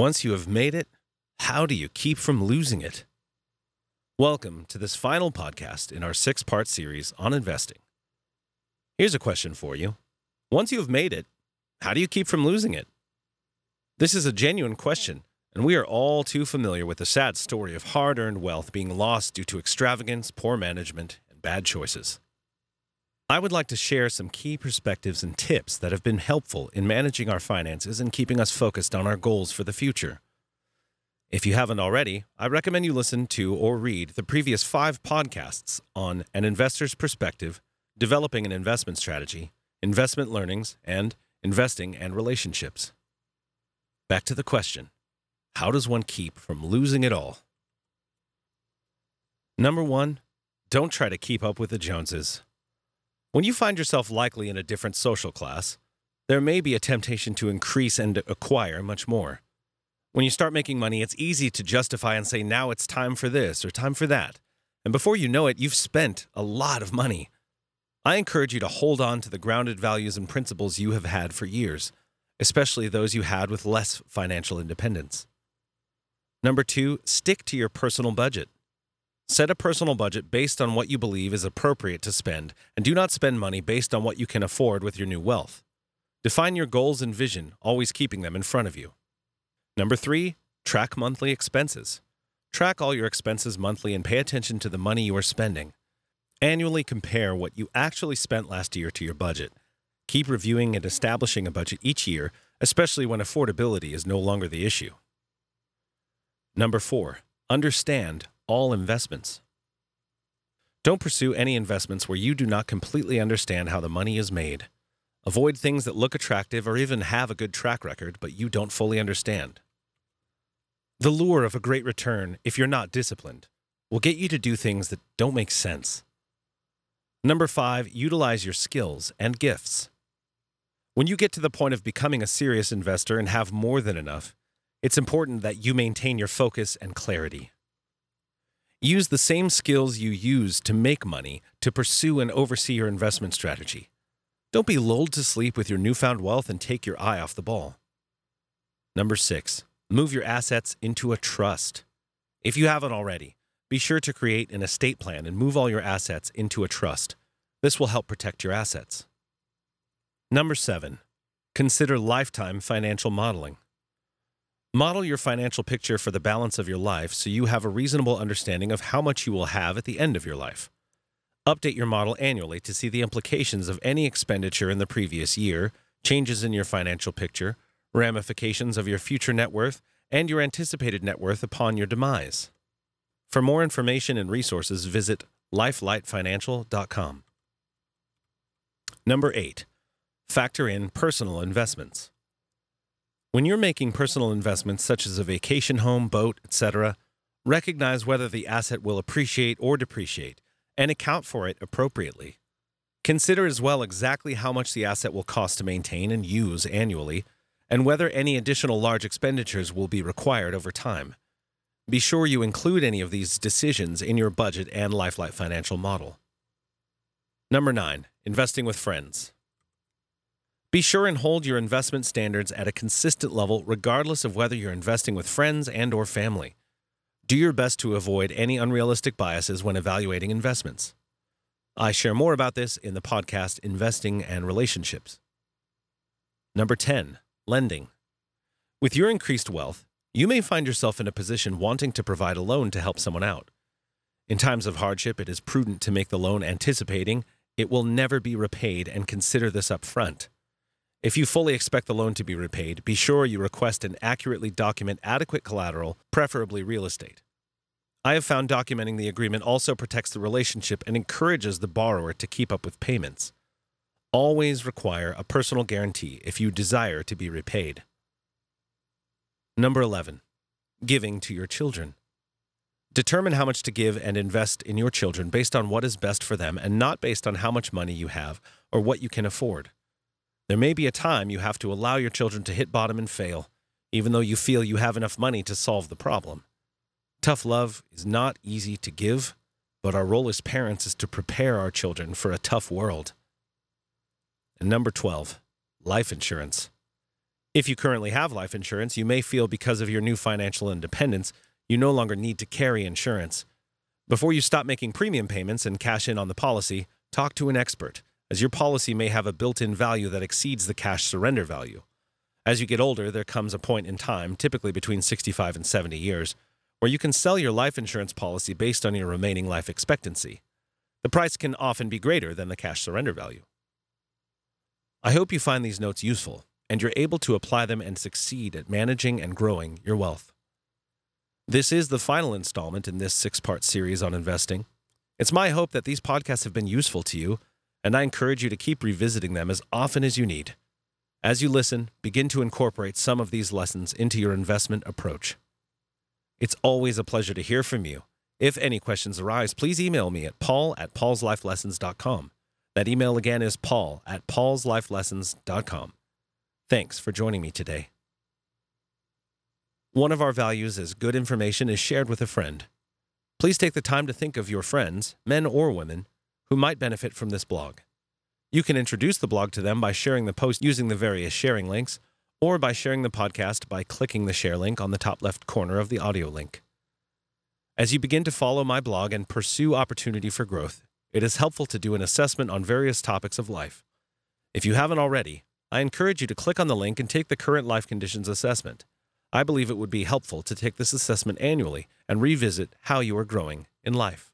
Once you have made it, how do you keep from losing it? Welcome to this final podcast in our six part series on investing. Here's a question for you Once you have made it, how do you keep from losing it? This is a genuine question, and we are all too familiar with the sad story of hard earned wealth being lost due to extravagance, poor management, and bad choices. I would like to share some key perspectives and tips that have been helpful in managing our finances and keeping us focused on our goals for the future. If you haven't already, I recommend you listen to or read the previous five podcasts on an investor's perspective, developing an investment strategy, investment learnings, and investing and relationships. Back to the question How does one keep from losing it all? Number one, don't try to keep up with the Joneses. When you find yourself likely in a different social class, there may be a temptation to increase and acquire much more. When you start making money, it's easy to justify and say, now it's time for this or time for that. And before you know it, you've spent a lot of money. I encourage you to hold on to the grounded values and principles you have had for years, especially those you had with less financial independence. Number two, stick to your personal budget. Set a personal budget based on what you believe is appropriate to spend, and do not spend money based on what you can afford with your new wealth. Define your goals and vision, always keeping them in front of you. Number three, track monthly expenses. Track all your expenses monthly and pay attention to the money you are spending. Annually compare what you actually spent last year to your budget. Keep reviewing and establishing a budget each year, especially when affordability is no longer the issue. Number four, understand all investments. Don't pursue any investments where you do not completely understand how the money is made. Avoid things that look attractive or even have a good track record, but you don't fully understand. The lure of a great return, if you're not disciplined, will get you to do things that don't make sense. Number five, utilize your skills and gifts. When you get to the point of becoming a serious investor and have more than enough, it's important that you maintain your focus and clarity. Use the same skills you use to make money to pursue and oversee your investment strategy. Don't be lulled to sleep with your newfound wealth and take your eye off the ball. Number six, Move your assets into a trust. If you haven't already, be sure to create an estate plan and move all your assets into a trust. This will help protect your assets. Number seven, consider lifetime financial modeling. Model your financial picture for the balance of your life so you have a reasonable understanding of how much you will have at the end of your life. Update your model annually to see the implications of any expenditure in the previous year, changes in your financial picture, ramifications of your future net worth, and your anticipated net worth upon your demise. For more information and resources, visit lifelightfinancial.com. Number 8. Factor in personal investments. When you're making personal investments such as a vacation home, boat, etc., recognize whether the asset will appreciate or depreciate and account for it appropriately. Consider as well exactly how much the asset will cost to maintain and use annually and whether any additional large expenditures will be required over time. Be sure you include any of these decisions in your budget and Lifelight financial model. Number 9. Investing with friends. Be sure and hold your investment standards at a consistent level regardless of whether you're investing with friends and or family. Do your best to avoid any unrealistic biases when evaluating investments. I share more about this in the podcast Investing and Relationships. Number 10 lending. With your increased wealth, you may find yourself in a position wanting to provide a loan to help someone out. In times of hardship, it is prudent to make the loan anticipating it will never be repaid and consider this up front. If you fully expect the loan to be repaid, be sure you request and accurately document adequate collateral, preferably real estate. I have found documenting the agreement also protects the relationship and encourages the borrower to keep up with payments always require a personal guarantee if you desire to be repaid. Number 11. Giving to your children. Determine how much to give and invest in your children based on what is best for them and not based on how much money you have or what you can afford. There may be a time you have to allow your children to hit bottom and fail, even though you feel you have enough money to solve the problem. Tough love is not easy to give, but our role as parents is to prepare our children for a tough world. And number 12, life insurance. If you currently have life insurance, you may feel because of your new financial independence, you no longer need to carry insurance. Before you stop making premium payments and cash in on the policy, talk to an expert, as your policy may have a built in value that exceeds the cash surrender value. As you get older, there comes a point in time, typically between 65 and 70 years, where you can sell your life insurance policy based on your remaining life expectancy. The price can often be greater than the cash surrender value. I hope you find these notes useful and you're able to apply them and succeed at managing and growing your wealth. This is the final installment in this six part series on investing. It's my hope that these podcasts have been useful to you, and I encourage you to keep revisiting them as often as you need. As you listen, begin to incorporate some of these lessons into your investment approach. It's always a pleasure to hear from you. If any questions arise, please email me at paul at paulslifelessons.com. That email again is paul at paulslifelessons.com. Thanks for joining me today. One of our values is good information is shared with a friend. Please take the time to think of your friends, men or women, who might benefit from this blog. You can introduce the blog to them by sharing the post using the various sharing links, or by sharing the podcast by clicking the share link on the top left corner of the audio link. As you begin to follow my blog and pursue opportunity for growth, it is helpful to do an assessment on various topics of life. If you haven't already, I encourage you to click on the link and take the current life conditions assessment. I believe it would be helpful to take this assessment annually and revisit how you are growing in life.